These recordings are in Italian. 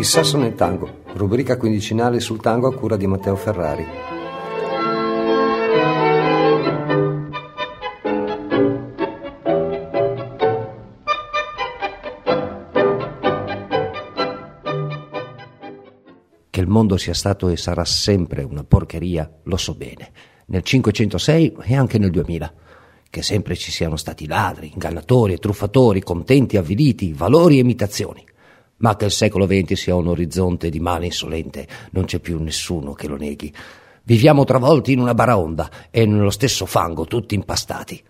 Il sasso nel tango, rubrica quindicinale sul tango a cura di Matteo Ferrari. Che il mondo sia stato e sarà sempre una porcheria, lo so bene, nel 506 e anche nel 2000 che sempre ci siano stati ladri, ingannatori e truffatori, contenti, avviliti, valori e imitazioni. Ma che il secolo XX sia un orizzonte di male insolente, non c'è più nessuno che lo neghi. Viviamo travolti in una baraonda e nello stesso fango, tutti impastati.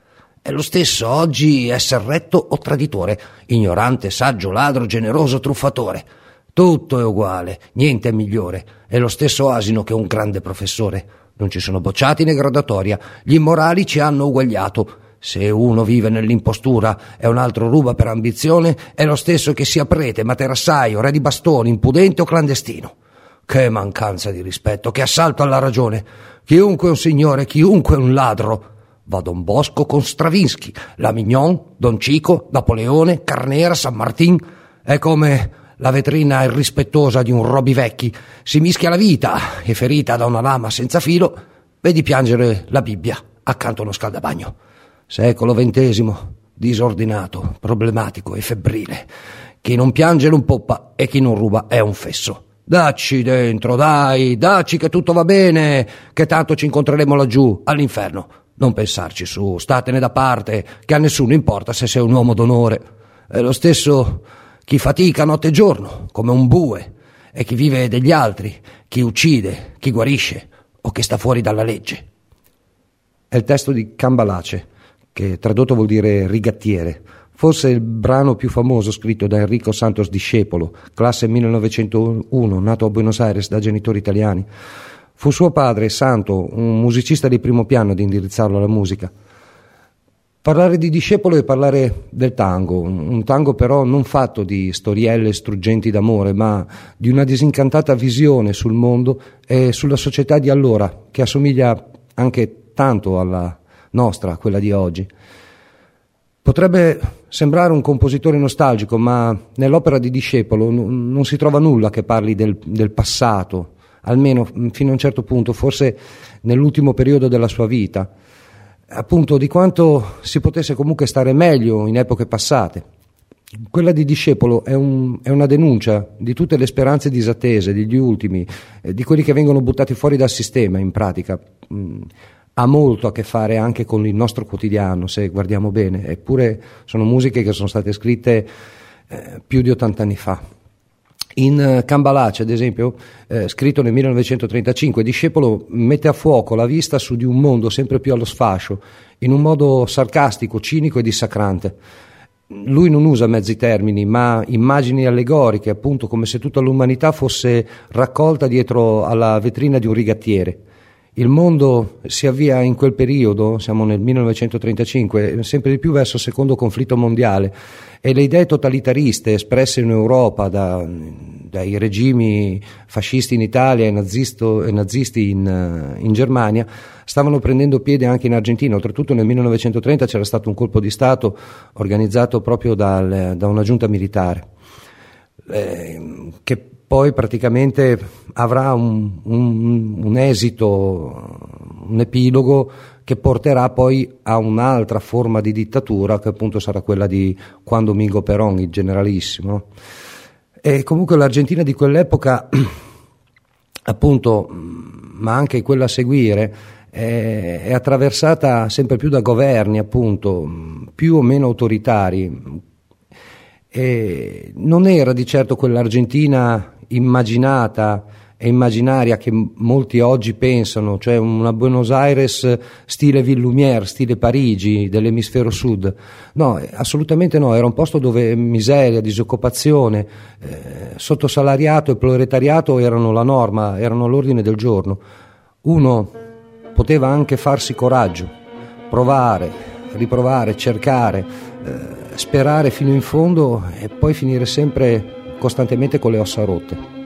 È lo stesso oggi essere retto o traditore, ignorante, saggio, ladro, generoso, truffatore. Tutto è uguale, niente è migliore. È lo stesso asino che un grande professore. Non ci sono bocciati né gradatoria. Gli immorali ci hanno uguagliato. Se uno vive nell'impostura e un altro ruba per ambizione, è lo stesso che sia prete, materassaio, re di bastoni, impudente o clandestino. Che mancanza di rispetto, che assalto alla ragione. Chiunque un signore, chiunque un ladro. Va Don Bosco con Stravinsky, la Mignon, Don Cico, Napoleone, Carnera, San Martin. È come la vetrina irrispettosa di un Roby Vecchi si mischia la vita e ferita da una lama senza filo, vedi piangere la Bibbia accanto a uno scaldabagno. Secolo XX, disordinato, problematico e febbrile. Chi non piange non poppa e chi non ruba è un fesso. Dacci dentro, dai, dacci che tutto va bene, che tanto ci incontreremo laggiù, all'inferno. Non pensarci su, statene da parte, che a nessuno importa se sei un uomo d'onore. È lo stesso chi fatica notte e giorno, come un bue, e chi vive degli altri, chi uccide, chi guarisce o che sta fuori dalla legge. È il testo di Cambalace, che tradotto vuol dire rigattiere. Forse il brano più famoso scritto da Enrico Santos Discepolo, classe 1901, nato a Buenos Aires da genitori italiani. Fu suo padre, Santo, un musicista di primo piano, ad indirizzarlo alla musica. Parlare di discepolo è parlare del tango, un tango però non fatto di storielle struggenti d'amore, ma di una disincantata visione sul mondo e sulla società di allora, che assomiglia anche tanto alla nostra, quella di oggi. Potrebbe sembrare un compositore nostalgico, ma nell'opera di Discepolo non si trova nulla che parli del, del passato, almeno fino a un certo punto, forse nell'ultimo periodo della sua vita appunto di quanto si potesse comunque stare meglio in epoche passate. Quella di Discepolo è, un, è, una denuncia di tutte le speranze disattese degli ultimi, eh, di quelli che vengono buttati fuori dal sistema in pratica. Mm, ha molto a che fare anche con il nostro quotidiano, se guardiamo bene, eppure sono musiche che sono state scritte eh, più di 80 anni fa. In eh, Cambalace, ad esempio, eh, scritto nel 1935, Discepolo mette a fuoco la vista su di un mondo sempre più allo sfascio, in un modo sarcastico, cinico e dissacrante. Lui non usa mezzi termini, ma immagini allegoriche, appunto come se tutta l'umanità fosse raccolta dietro alla vetrina di un rigattiere. Il mondo si avvia in quel periodo, siamo nel 1935, sempre di più verso il secondo conflitto mondiale e le idee totalitariste espresse in Europa da, dai regimi fascisti in Italia e, nazisto, e nazisti in, in, Germania stavano prendendo piede anche in Argentina. Oltretutto nel 1930 c'era stato un colpo di Stato organizzato proprio dal, da una giunta militare eh, che poi praticamente avrà un, un, un esito, un epilogo che porterà poi a un'altra forma di dittatura che appunto sarà quella di Juan Domingo Perón, il generalissimo. E comunque l'Argentina di quell'epoca, appunto, ma anche quella a seguire, è, è attraversata sempre più da governi, appunto, più o meno autoritari. E non era di certo quell'Argentina immaginata e immaginaria che molti oggi pensano, cioè una Buenos Aires stile Villumière, stile Parigi dell'emisfero sud. No, assolutamente no, era un posto dove miseria, disoccupazione, eh, sottosalariato e proletariato erano la norma, erano l'ordine del giorno. Uno poteva anche farsi coraggio, provare, riprovare, cercare, eh, sperare fino in fondo e poi finire sempre costantemente con le ossa rotte.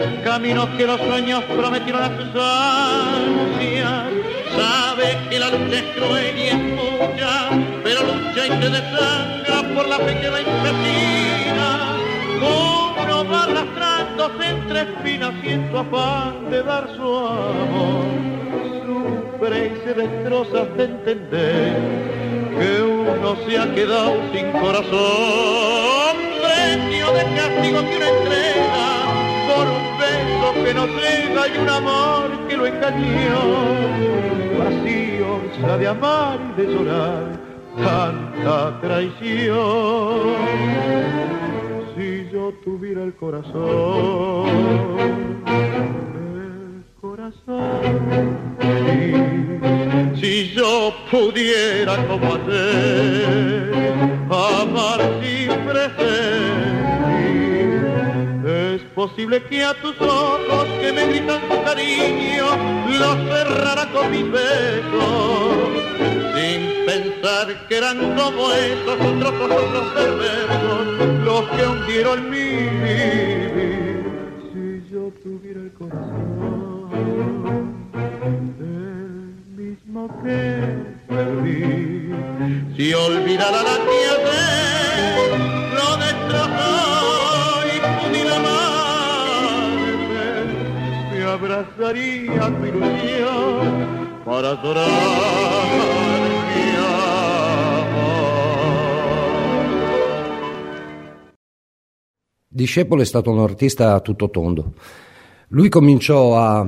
El camino que los sueños prometieron a sus ansias. Sabe que la lucha es cruel y es mucha, pero lucha y se desangra por la fe que la impecina. Uno va arrastrándose entre espinas y en su afán de dar su amor, sufre y se destroza hasta entender que uno se ha quedado sin corazón, premio de castigo que una entrega que no llega y un amor que lo engañó. Vacío de amar y de llorar tanta traición. Si yo tuviera el corazón, el corazón si yo pudiera como hacer, amar siempre es posible que a tus ojos que me gritan tu cariño los cerrara con mis besos, sin pensar que eran como esos otros ojos perversos los que hundieron mi vivir. Si yo tuviera el corazón que perdí. Si olvidara la tierra, lo destrozó abrazaría mi ilusión para llorar mi Discepolo è stato un artista a tutto tondo. Lui cominciò a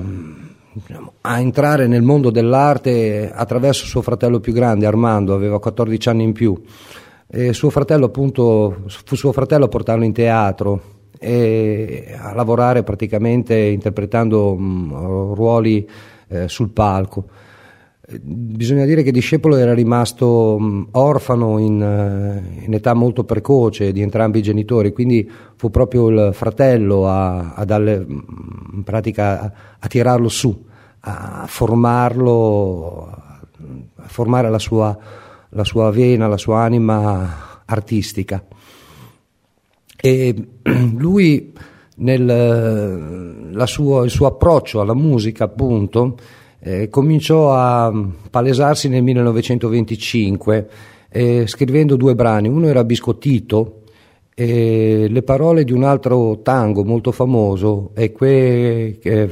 diciamo, a entrare nel mondo dell'arte attraverso suo fratello più grande, Armando, aveva 14 anni in più. E suo fratello, appunto, fu suo fratello a portarlo in teatro e a lavorare praticamente interpretando mh, mm, ruoli eh, sul palco. Bisogna dire che Discepolo era rimasto mh, orfano in, uh, in, età molto precoce di entrambi i genitori, quindi fu proprio il fratello a, a darle, in pratica a, a, tirarlo su, a formarlo, a formare la sua, la sua vena, la sua anima artistica. E lui, nel suo, il suo approccio alla musica, appunto, eh, cominciò a palesarsi nel 1925 eh, scrivendo due brani, uno era Biscottito e le parole di un altro tango molto famoso è Que eh,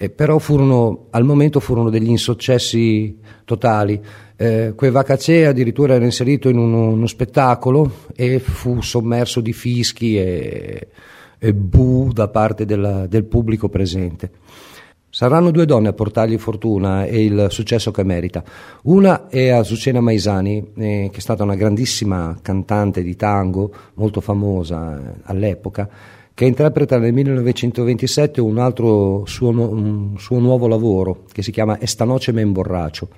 eh, però furono, al momento furono degli insuccessi totali. Eh, Que Vacacè addirittura era inserito in uno, uno, spettacolo e fu sommerso di fischi e, e bu da parte della, del pubblico presente. Saranno due donne a portargli fortuna e il successo che merita. Una è Azucena Maisani, eh, che è stata una grandissima cantante di tango, molto famosa eh, all'epoca, che interpreta nel 1927 un altro suo, un suo nuovo lavoro che si chiama Esta noce me imborracio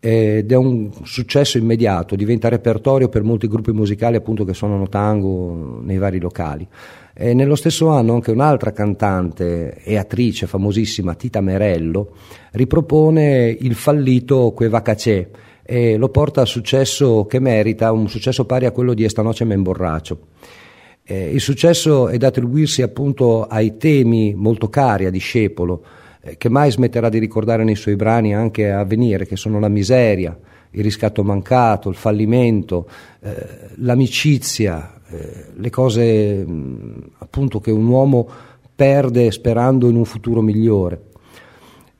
ed è un successo immediato, diventa repertorio per molti gruppi musicali appunto che suonano tango nei vari locali. E nello stesso anno anche un'altra cantante e attrice famosissima, Tita Merello, ripropone il fallito Que Vacacè e lo porta al successo che merita, un successo pari a quello di Esta noce me imborracio. Eh, il successo è da attribuirsi appunto ai temi molto cari a Discepolo, eh, che mai smetterà di ricordare nei suoi brani anche a venire, che sono la miseria, il riscatto mancato, il fallimento, eh, l'amicizia, eh, le cose mh, appunto che un uomo perde sperando in un futuro migliore.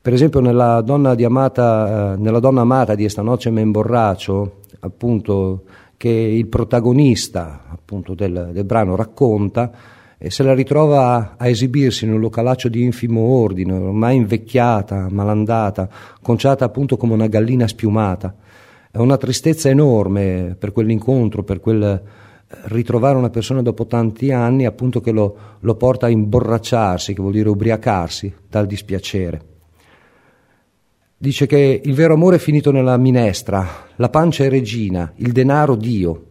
Per esempio nella donna, amata, eh, nella donna amata di Esta noce me imborracio, appunto, che il protagonista appunto, del, del brano racconta, e se la ritrova a esibirsi in un localaccio di infimo ordine, ormai invecchiata, malandata, conciata appunto come una gallina spiumata. È una tristezza enorme per quell'incontro, per quel eh, ritrovare una persona dopo tanti anni appunto che lo, lo porta a imborracciarsi, che vuol dire ubriacarsi dal dispiacere. Dice che il vero amore è finito nella minestra, la pancia è regina, il denaro Dio,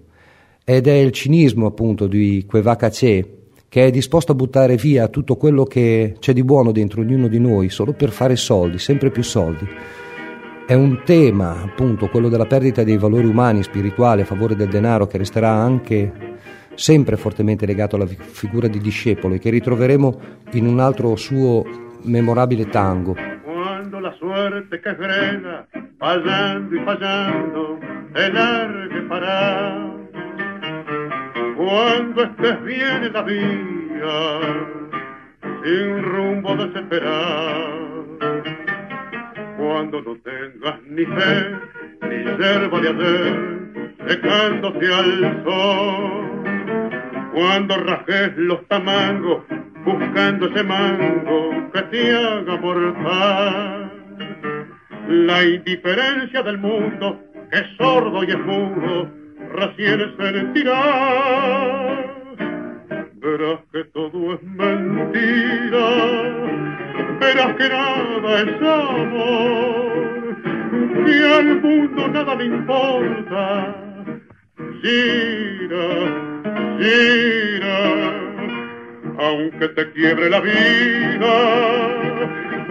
ed è il cinismo appunto di Quevacacè che è disposto a buttare via tutto quello che c'è di buono dentro ognuno di noi solo per fare soldi, sempre più soldi. È un tema, appunto, quello della perdita dei valori umani, spirituali a favore del denaro che resterà anche sempre fortemente legato alla figura di discepolo e che ritroveremo in un altro suo memorabile tango. La suerte che frena, fallando y fallando, te largue para. Cuando estés bien en la vía, sin rumbo desesperado, cuando no tengas ni fe, ni yerba de hacer, secándose al sol, cuando rajes los tamangos, buscando ese mango que te haga mortal. La indiferencia del mundo, es sordo y es mudo, recién sentirá. Verás que todo es mentira, verás que nada es amor, que al mundo nada le importa. Gira, gira, aunque te quiebre la vida,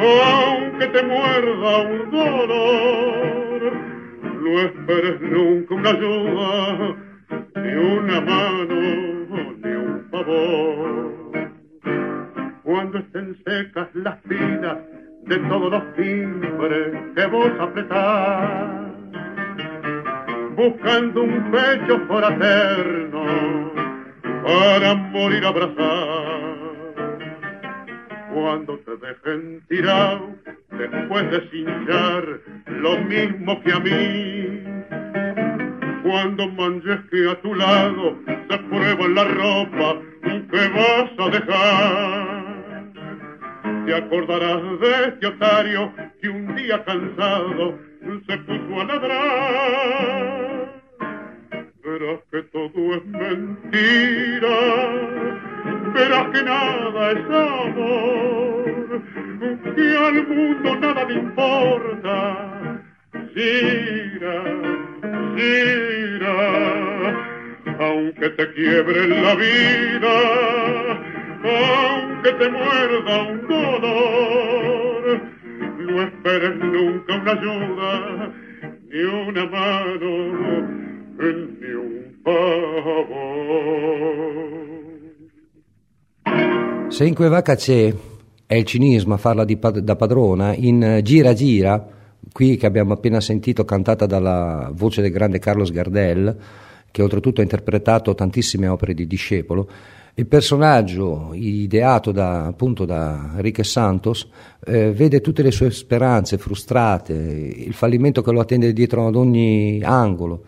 aunque te muerda un dolor, no esperes nunca una ayuda, ni una mano, ni un favor. Cuando estén secas las vidas de todos los timbres que vos apretás, buscando un pecho fraterno para morir abrazado. Cuando te dejen tirado después de cinchar lo mismo que a mí. Cuando manches que a tu lado se prueba la ropa que vas a dejar. Te acordarás de este otario que un día cansado se puso a ladrar. Verás que todo es mentira, verás que nada es amor, que al mundo nada le importa. Gira, gira, aunque te quiebre la vida, aunque te muerda un dolor, no esperes nunca una ayuda, ni una mano, ni un favor. Se in quei vaca c'è, è il cinismo a farla di, da padrona, in Gira Gira, qui che abbiamo appena sentito cantata dalla voce del grande Carlos Gardel, che oltretutto ha interpretato tantissime opere di discepolo, il personaggio ideato da, appunto da Enrique Santos eh, vede tutte le sue speranze frustrate, il fallimento che lo attende dietro ad ogni angolo.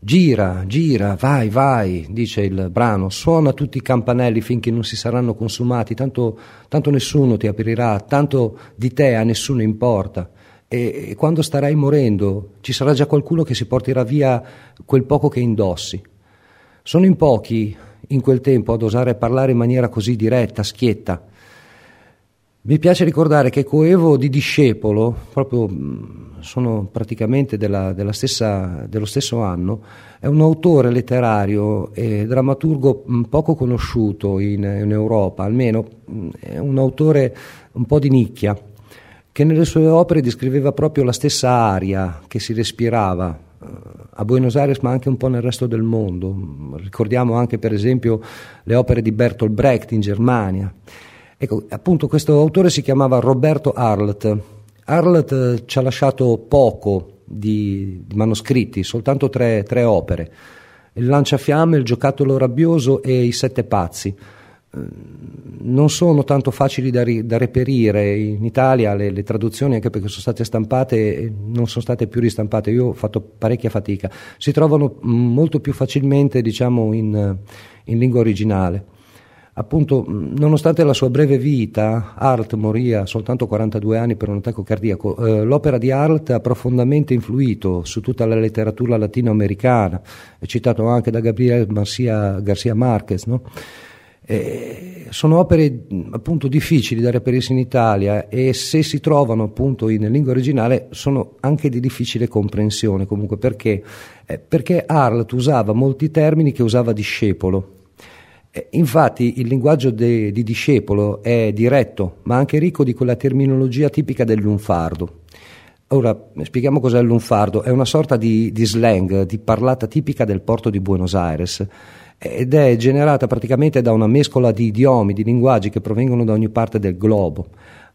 Gira, gira, vai, vai, dice il brano, suona tutti i campanelli finché non si saranno consumati, tanto, tanto nessuno ti aprirà, tanto di te a nessuno importa. E, e quando starai morendo ci sarà già qualcuno che si porterà via quel poco che indossi. Sono in pochi in quel tempo ad osare parlare in maniera così diretta, schietta. Mi piace ricordare che Coevo di discepolo, proprio sono praticamente della, della stessa, dello stesso anno, è un autore letterario e drammaturgo poco conosciuto in, in Europa, almeno è un autore un po' di nicchia, che nelle sue opere descriveva proprio la stessa aria che si respirava a Buenos Aires ma anche un po' nel resto del mondo. Ricordiamo anche per esempio le opere di Bertolt Brecht in Germania. Ecco, appunto questo autore si chiamava Roberto Arlt. Arlt eh, ci ha lasciato poco di, di manoscritti, soltanto tre, tre opere. Il lanciafiamme, il giocattolo rabbioso e i sette pazzi. Non sono tanto facili da, ri, da reperire. In Italia le, le, traduzioni anche perché sono state stampate e non sono state più ristampate. Io ho fatto parecchia fatica. Si trovano molto più facilmente diciamo in, in lingua originale appunto nonostante la sua breve vita Art morì a soltanto 42 anni per un attacco cardiaco eh, l'opera di Art ha profondamente influito su tutta la letteratura latinoamericana è citato anche da Gabriel Garcia, Garcia Marquez no? Eh, sono opere appunto difficili da reperirsi in Italia e se si trovano appunto in lingua originale sono anche di difficile comprensione comunque perché? Eh, perché Arlt usava molti termini che usava discepolo infatti il linguaggio de, di discepolo è diretto ma anche ricco di quella terminologia tipica del lunfardo. Ora spieghiamo cos'è il lunfardo, è una sorta di, di slang, di parlata tipica del porto di Buenos Aires ed è generata praticamente da una mescola di idiomi, di linguaggi che provengono da ogni parte del globo,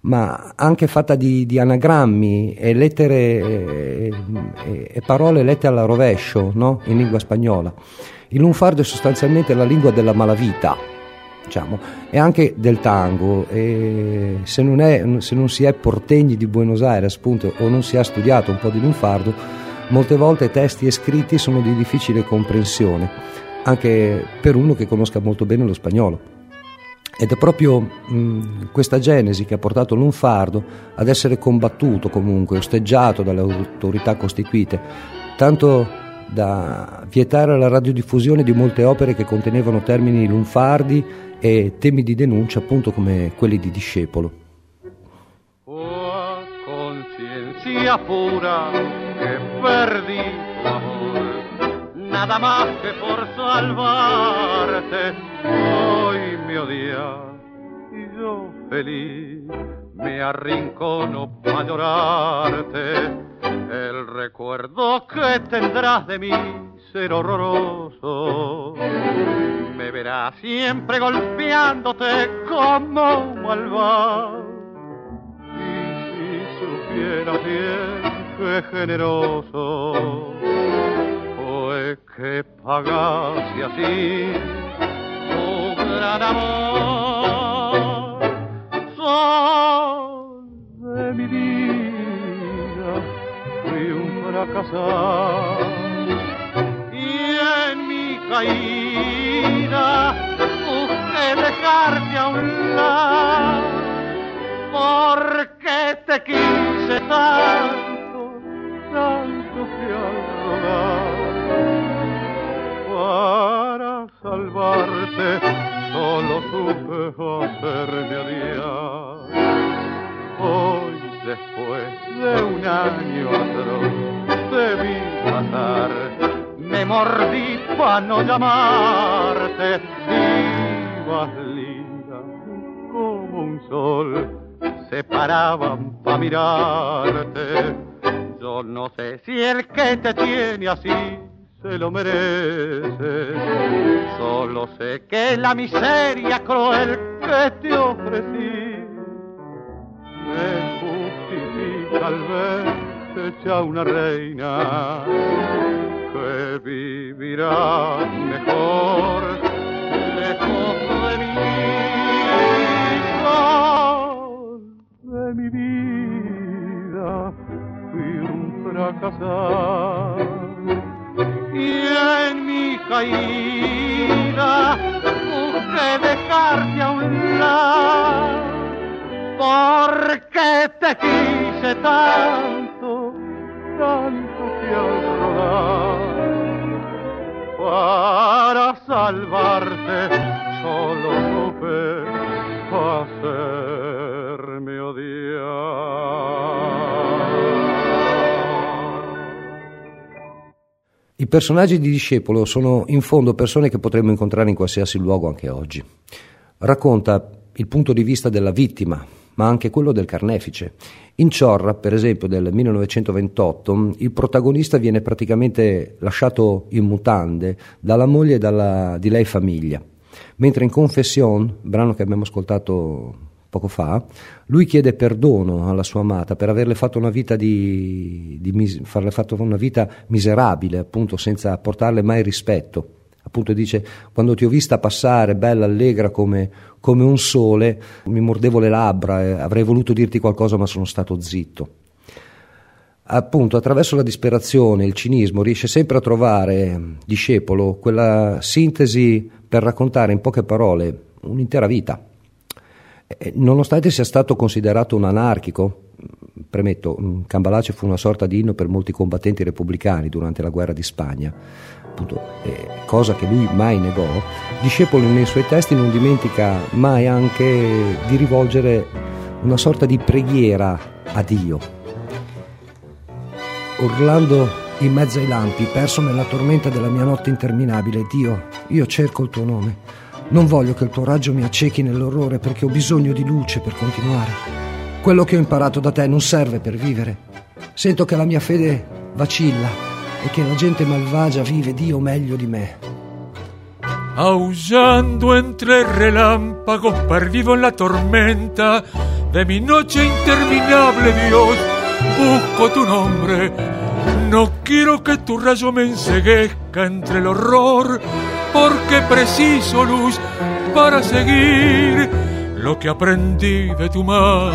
ma anche fatta di, di anagrammi e lettere e, e, parole lette alla rovescio no? in lingua spagnola. Il lunfardo è sostanzialmente la lingua della malavita, diciamo, e anche del tango. E se, non è, se non si è portegni di Buenos Aires, appunto, o non si ha studiato un po' di lunfardo, molte volte testi e scritti sono di difficile comprensione, anche per uno che conosca molto bene lo spagnolo. Ed è proprio mh, questa genesi che ha portato l'unfardo ad essere combattuto comunque, osteggiato dalle autorità costituite, tanto da vietare la radiodiffusione di molte opere che contenevano termini lunfardi e temi di denuncia appunto come quelli di Discepolo. Oh, conciencia pura che perdi tu amor, nada más que por salvarte, hoy me odias y yo feliz me arrincono para llorarte el recuerdo que tendrás de mí ser horroroso. Me verás siempre golpeándote como un malvado. Y si supieras bien qué generoso fue que pagase así gran amor. Sol de mi vida fui un fracasado y en mi caída busqué dejarte a un lado porque te quise tanto, tanto que al para salvarte solo supe hacerme aliar hoy después de un año atroz te vi pasar, me mordí para no llamarte, ibas linda como un sol, se paraban para mirarte. Yo no sé si el que te tiene así se lo merece. Solo sé que la miseria cruel que te ofrecí. Me justifica al ver hecha una reina que vivirá mejor lejos de mí de mi vida. Fui un fracasado y en mi caída. Busqué dejarte a un lado. Porque te quise tanto, tanto que al para salvarte solo supe hacerme I personaggi di Discepolo sono in fondo persone che potremmo incontrare in qualsiasi luogo anche oggi. Racconta il punto di vista della vittima, ma anche quello del carnefice. In Ciorra, per esempio, del 1928, il protagonista viene praticamente lasciato in mutande dalla moglie e dalla, di lei famiglia, mentre in Confession, brano che abbiamo ascoltato poco fa, lui chiede perdono alla sua amata per averle fatto una vita, di, di, farle fatto una vita miserabile, appunto, senza portarle mai rispetto. Appunto dice quando ti ho vista passare bella allegra come, come un sole mi mordevo le labbra e avrei voluto dirti qualcosa ma sono stato zitto. Appunto attraverso la disperazione il cinismo riesce sempre a trovare discepolo quella sintesi per raccontare in poche parole un'intera vita nonostante sia stato considerato un anarchico premetto Cambalace fu una sorta di inno per molti combattenti repubblicani durante la guerra di Spagna appunto, eh, cosa che lui mai negò, Discepolo nei suoi testi non dimentica mai anche di rivolgere una sorta di preghiera a Dio. Urlando in mezzo ai lampi, perso nella tormenta della mia notte interminabile, Dio, io cerco il tuo nome. Non voglio che il tuo raggio mi accechi nell'orrore perché ho bisogno di luce per continuare. Quello che ho imparato da te non serve per vivere. Sento che la mia fede vacilla e che la gente malvagia vive Dio meglio di me. aullando entre relámpagos, perdido en la tormenta de mi noche interminable, Dios, busco tu nombre. No quiero que tu rayo me enseguezca entre el horror, porque preciso luz para seguir lo que aprendí de tu mano.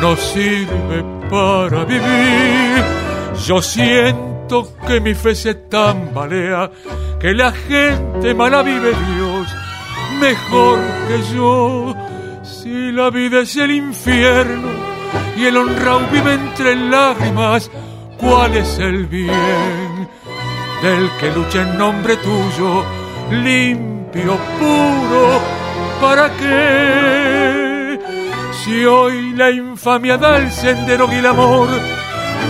No sirve para vivir. Yo siento que mi fe se tambalea que la gente mala vive Dios mejor que yo. Si la vida es el infierno y el honrado vive entre lágrimas, ¿cuál es el bien del que lucha en nombre tuyo, limpio, puro? ¿Para qué? Si hoy la infamia da el sendero y el amor,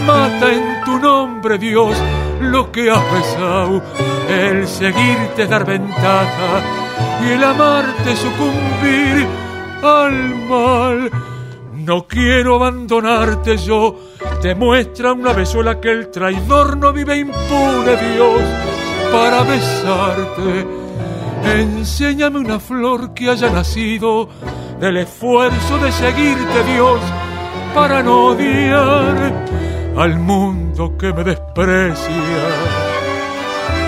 mata en tu nombre, Dios, lo que has besado, el seguirte dar ventaja y el amarte sucumbir al mal. No quiero abandonarte yo, te muestra una vez que el traidor no vive impune, Dios, para besarte. Enséñame una flor que haya nacido del esfuerzo de seguirte, Dios, para no odiar al mundo que me desprecia,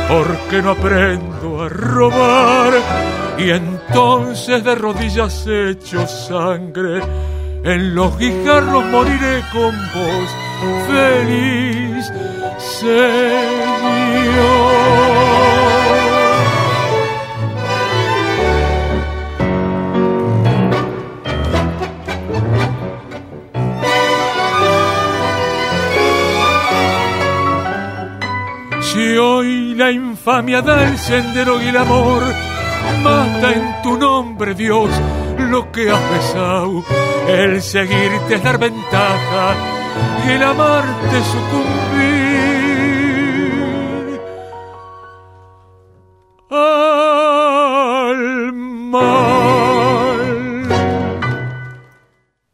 porque no aprendo a robar y entonces de rodillas hecho sangre, en los guijarros moriré con vos, feliz Señor. Si hoy la infamia da el sendero y el amor, mata en tu nombre, Dios, lo que has besado. El seguirte es dar ventaja y el amarte sucumbir. Al mal.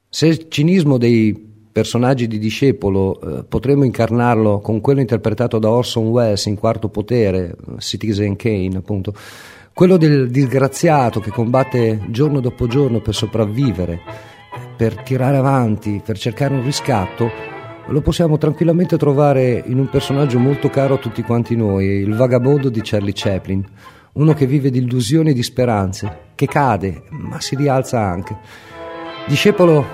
Se il cinismo dei personaggi di Discepolo, eh, potremmo incarnarlo con quello interpretato da Orson Welles in Quarto Potere, Citizen Kane appunto, quello del disgraziato che combatte giorno dopo giorno per sopravvivere, per tirare avanti, per cercare un riscatto, lo possiamo tranquillamente trovare in un personaggio molto caro a tutti quanti noi, il vagabondo di Charlie Chaplin, uno che vive di illusioni e di speranze, che cade, ma si rialza anche. Discepolo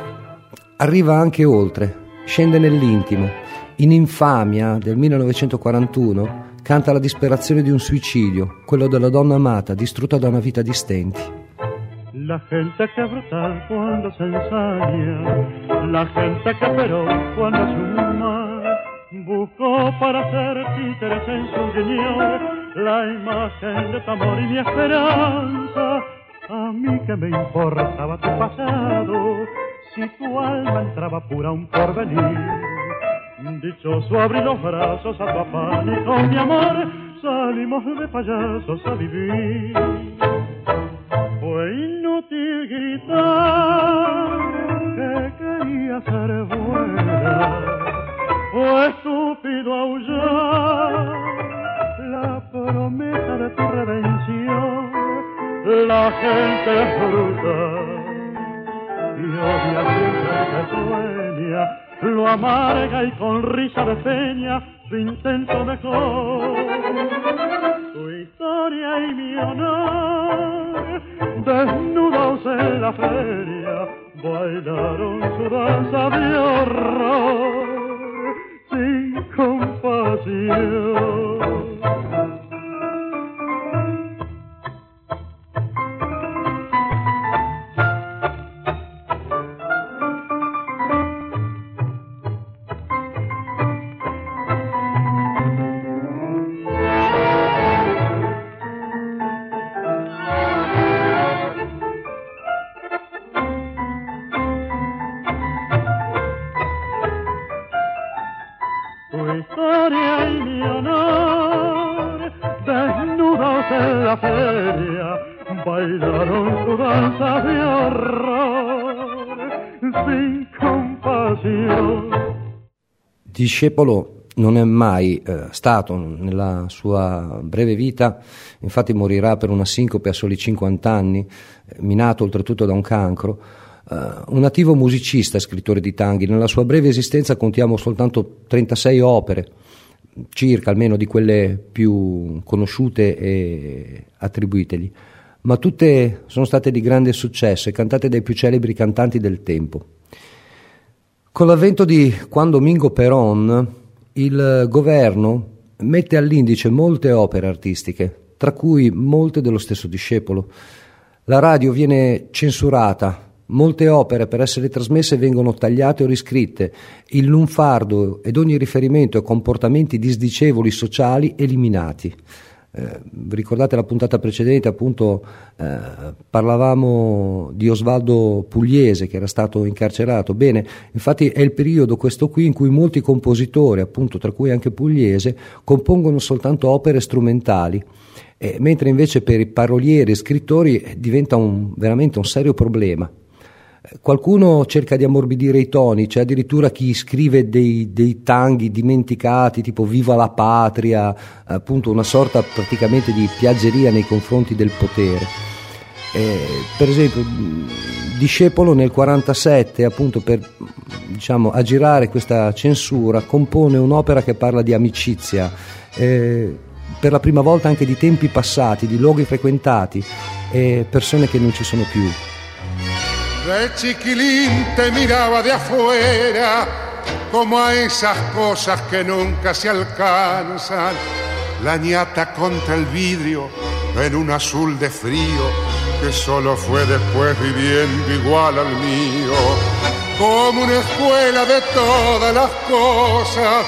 arriva anche oltre, scende nell'intimo. In Infamia del 1941 canta la disperazione di un suicidio, quello della donna amata distrutta da una vita di stenti. La gente che è brutal quando se ensaña, la gente che però quando suma, buscó para hacer títeres en su riñón la imagen de tu amor y mi esperanza. A mí que me importaba tu pasado, si tu alma entraba pura un porvenir. Dichoso abrí los brazos a afán y con mi amor salimos de payasos a vivir. Fue inútil gritar que quería ser buena, fue estúpido aullar la promesa de tu redención. La gente es bruta y odia siempre que sueña, lo amarga y con risa de peña su intento mejor. Su historia y mi honor, desnudos en la feria, bailaron su danza de horror sin compasión. Discepolo non è mai eh, stato nella sua breve vita, infatti morirà per una sincope a soli 50 anni, eh, minato oltretutto da un cancro, eh, un attivo musicista, scrittore di tanghi. Nella sua breve esistenza contiamo soltanto 36 opere, circa almeno di quelle più conosciute e attribuitegli, ma tutte sono state di grande successo e cantate dai più celebri cantanti del tempo. Con l'avvento di Juan Domingo Perón, il governo mette all'indice molte opere artistiche, tra cui molte dello stesso discepolo. La radio viene censurata, molte opere per essere trasmesse vengono tagliate o riscritte, il lunfardo ed ogni riferimento a comportamenti disdicevoli sociali eliminati. Eh, ricordate la puntata precedente, appunto, eh, parlavamo di Osvaldo Pugliese che era stato incarcerato. Bene, infatti è il periodo questo qui in cui molti compositori, appunto, tra cui anche Pugliese, compongono soltanto opere strumentali. Eh, mentre invece per i parolieri e scrittori diventa un, veramente un serio problema. Qualcuno cerca di ammorbidire i toni, c'è addirittura chi scrive dei, dei, tanghi dimenticati, tipo Viva la patria, appunto una sorta praticamente di piaggeria nei confronti del potere. Eh, per esempio, Discepolo nel 1947, appunto per diciamo, aggirare questa censura, compone un'opera che parla di amicizia, eh, per la prima volta anche di tempi passati, di luoghi frequentati e persone che non ci sono più. De chiquilín te miraba de afuera como a esas cosas que nunca se alcanzan. La ñata contra el vidrio en un azul de frío que solo fue después viviendo igual al mío. Como una escuela de todas las cosas,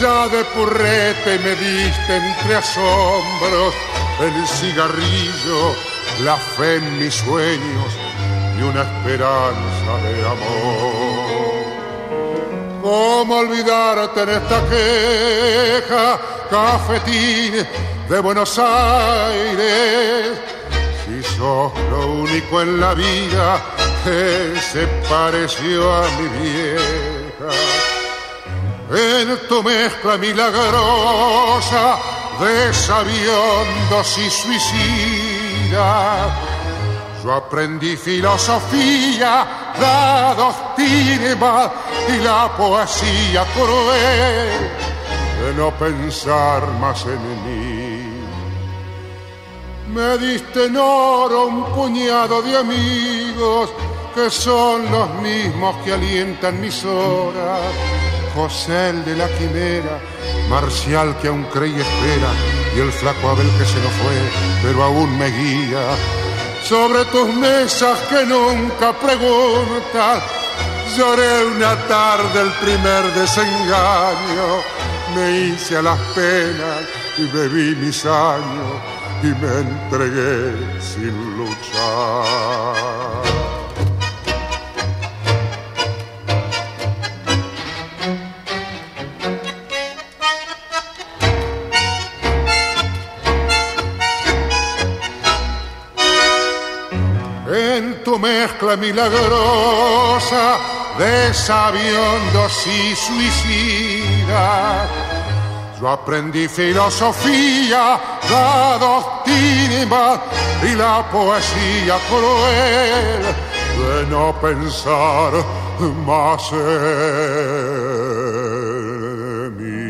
ya de purrete me diste entre asombros el cigarrillo, la fe en mis sueños una esperanza de amor. ¿Cómo olvidarte en esta queja, cafetín de Buenos Aires? Si sos lo único en la vida que se pareció a mi vieja. En tu mezcla milagrosa de sabiondos y suicidas yo aprendí filosofía, la doctrina y la poesía cruel de no pensar más en mí. Me diste en oro un puñado de amigos que son los mismos que alientan mis horas. José el de la quimera, Marcial que aún cree y espera, y el flaco Abel que se nos fue, pero aún me guía sobre tus mesas que nunca preguntas. Lloré una tarde el primer desengaño, me hice a las penas y bebí mis años y me entregué sin luchar. Mezcla milagrosa de sabiondos y suicidas. Yo aprendí filosofía, la doctrina y la poesía cruel de no pensar más en mí.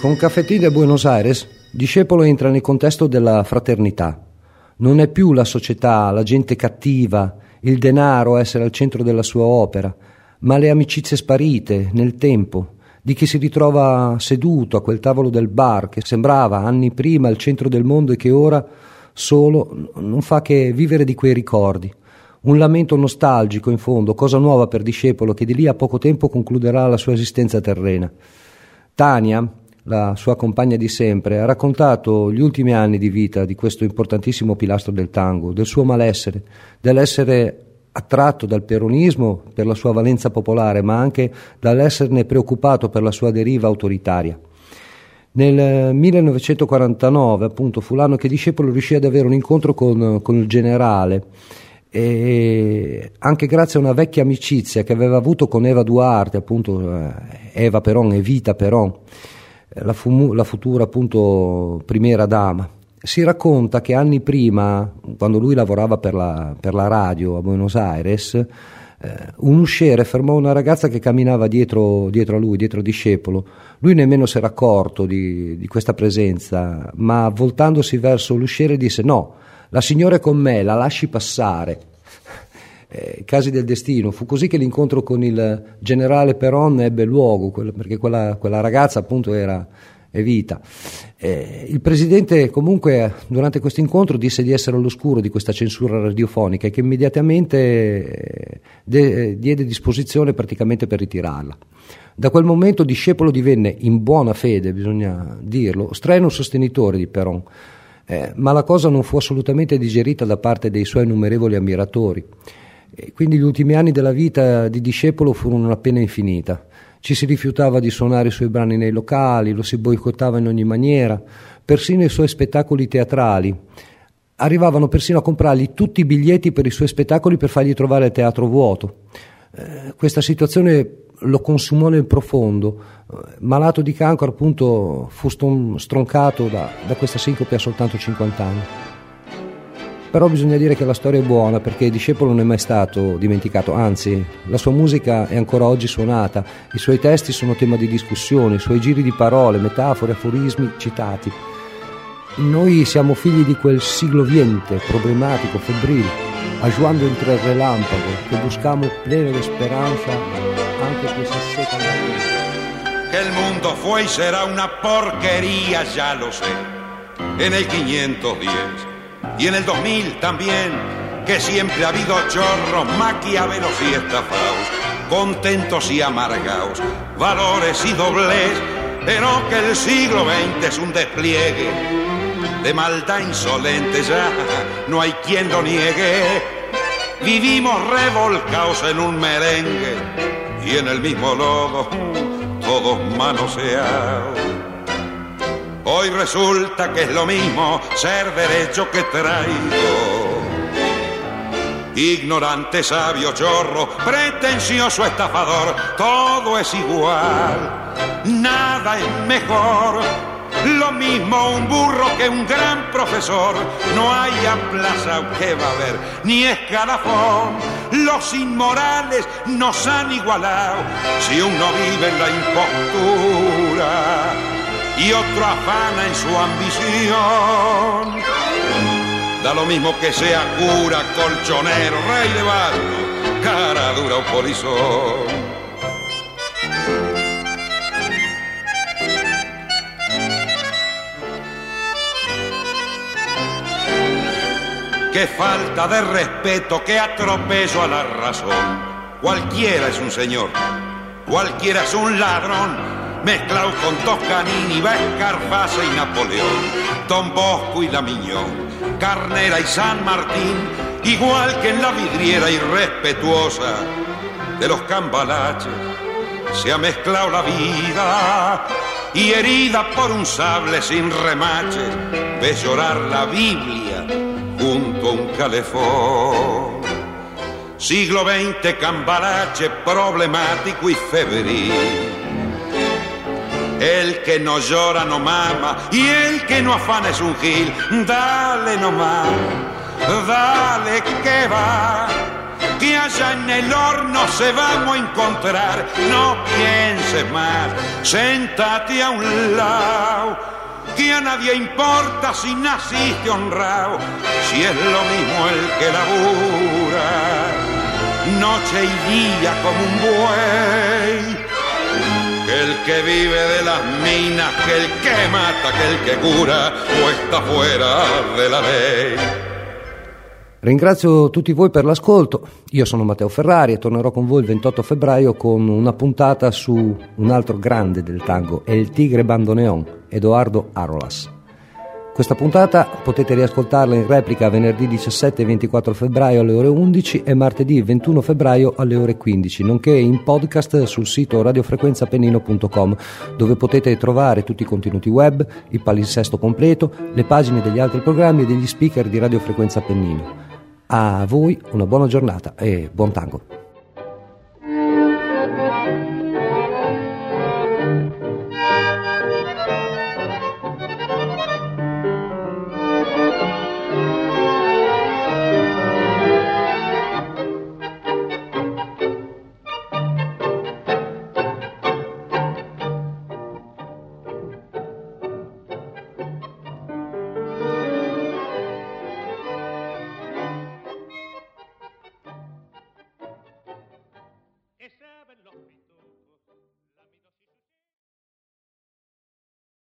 Con Cafetín de Buenos Aires Discepolo entra nel contesto della fraternità. Non è più la società, la gente cattiva, il denaro a essere al centro della sua opera, ma le amicizie sparite nel tempo, di chi si ritrova seduto a quel tavolo del bar che sembrava anni prima il centro del mondo e che ora solo non fa che vivere di quei ricordi. Un lamento nostalgico in fondo, cosa nuova per Discepolo che di lì a poco tempo concluderà la sua esistenza terrena. Tania, la sua compagna di sempre, ha raccontato gli ultimi anni di vita di questo importantissimo pilastro del tango, del suo malessere, dell'essere attratto dal peronismo per la sua valenza popolare, ma anche dall'esserne preoccupato per la sua deriva autoritaria. Nel 1949, appunto, fu l'anno che Discepolo riuscì ad avere un incontro con, con il generale e anche grazie a una vecchia amicizia che aveva avuto con Eva Duarte, appunto eh, Eva Peron e Vita Peron, la, fu- la futura appunto primera dama. Si racconta che anni prima, quando lui lavorava per la, per la radio a Buenos Aires, eh, un usciere fermò una ragazza che camminava dietro, dietro, a lui, dietro discepolo. Lui nemmeno si era accorto di, di questa presenza, ma voltandosi verso l'usciere disse no, la signora è con me, la lasci passare. Eh, casi del destino, fu così che l'incontro con il generale Peron ebbe luogo, perché quella, quella ragazza appunto era Evita. Eh, il presidente comunque durante questo incontro disse di essere all'oscuro di questa censura radiofonica e che immediatamente eh, de- diede disposizione praticamente per ritirarla. Da quel momento Discepolo divenne, in buona fede bisogna dirlo, strenuo sostenitore di Peron eh, ma la cosa non fu assolutamente digerita da parte dei suoi innumerevoli ammiratori. E quindi gli ultimi anni della vita di discepolo furono una pena infinita. Ci si rifiutava di suonare i suoi brani nei locali, lo si boicottava in ogni maniera, persino i suoi spettacoli teatrali. Arrivavano persino a comprargli tutti i biglietti per i suoi spettacoli per fargli trovare il teatro vuoto. Eh, questa situazione lo consumò nel profondo. Malato di cancro, appunto, fu stroncato da, da questa sincope a soltanto 50 anni. Però bisogna dire che la storia è buona perché il discepolo non è mai stato dimenticato, anzi la sua musica è ancora oggi suonata, i suoi testi sono tema di discussione, i suoi giri di parole, metafore, aforismi citati. Noi siamo figli di quel siglo viente, problematico, febbrile, ayudando entre el relámpago, que buscamos pleno de esperanza antes que se seca la Que el mundo fue y será una porquería, ya lo sé. En el 510 y en el 2000 también, que siempre ha habido chorros, maquiavelos y estafados, contentos y amargados, valores y dobles, pero que el siglo XX es un despliegue de maldad insolente ya, no hay quien lo niegue. Vivimos revolcados en un merengue y en el mismo lodo, todos manoseados. Hoy resulta que es lo mismo ser derecho que traído. Ignorante, sabio, chorro, pretencioso, estafador, todo es igual, nada es mejor lo mismo un burro que un gran profesor. No hay plaza que va a haber, ni escalafón. Los inmorales nos han igualado. Si uno vive en la impostura y otro afana en su ambición. Da lo mismo que sea cura, colchonero, rey de barro, cara dura o polizón. Qué falta de respeto, qué atropello a la razón. Cualquiera es un señor, cualquiera es un ladrón. Mezclado con Toscanini, Escarface y Napoleón, Don Bosco y La Miñón, Carnera y San Martín, igual que en la vidriera irrespetuosa de los cambalaches, se ha mezclado la vida y herida por un sable sin remaches, ves llorar la Biblia junto a un calefón. Siglo XX, cambarache problemático y febril. El que no llora no mama y el que no afana es un gil. Dale nomás, dale que va. Que allá en el horno se vamos a encontrar. No pienses más, sentate a un lado que a nadie importa si naciste honrado, si es lo mismo el que labura, noche y día como un buey. Que el que vive de las minas, que el que mata, que el que cura, o está fuera la ley. Ringrazio tutti voi per l'ascolto, io sono Matteo Ferrari e tornerò con voi il 28 febbraio con una puntata su un altro grande del tango, El Tigre Bandoneon, Edoardo Arolas. Questa puntata potete riascoltarla in replica venerdì 17 e 24 febbraio alle ore 11 e martedì 21 febbraio alle ore 15, nonché in podcast sul sito radiofrequenzapennino.com dove potete trovare tutti i contenuti web, il palinsesto completo, le pagine degli altri programmi e degli speaker di Radiofrequenza Pennino. A voi una buona giornata e buon tango.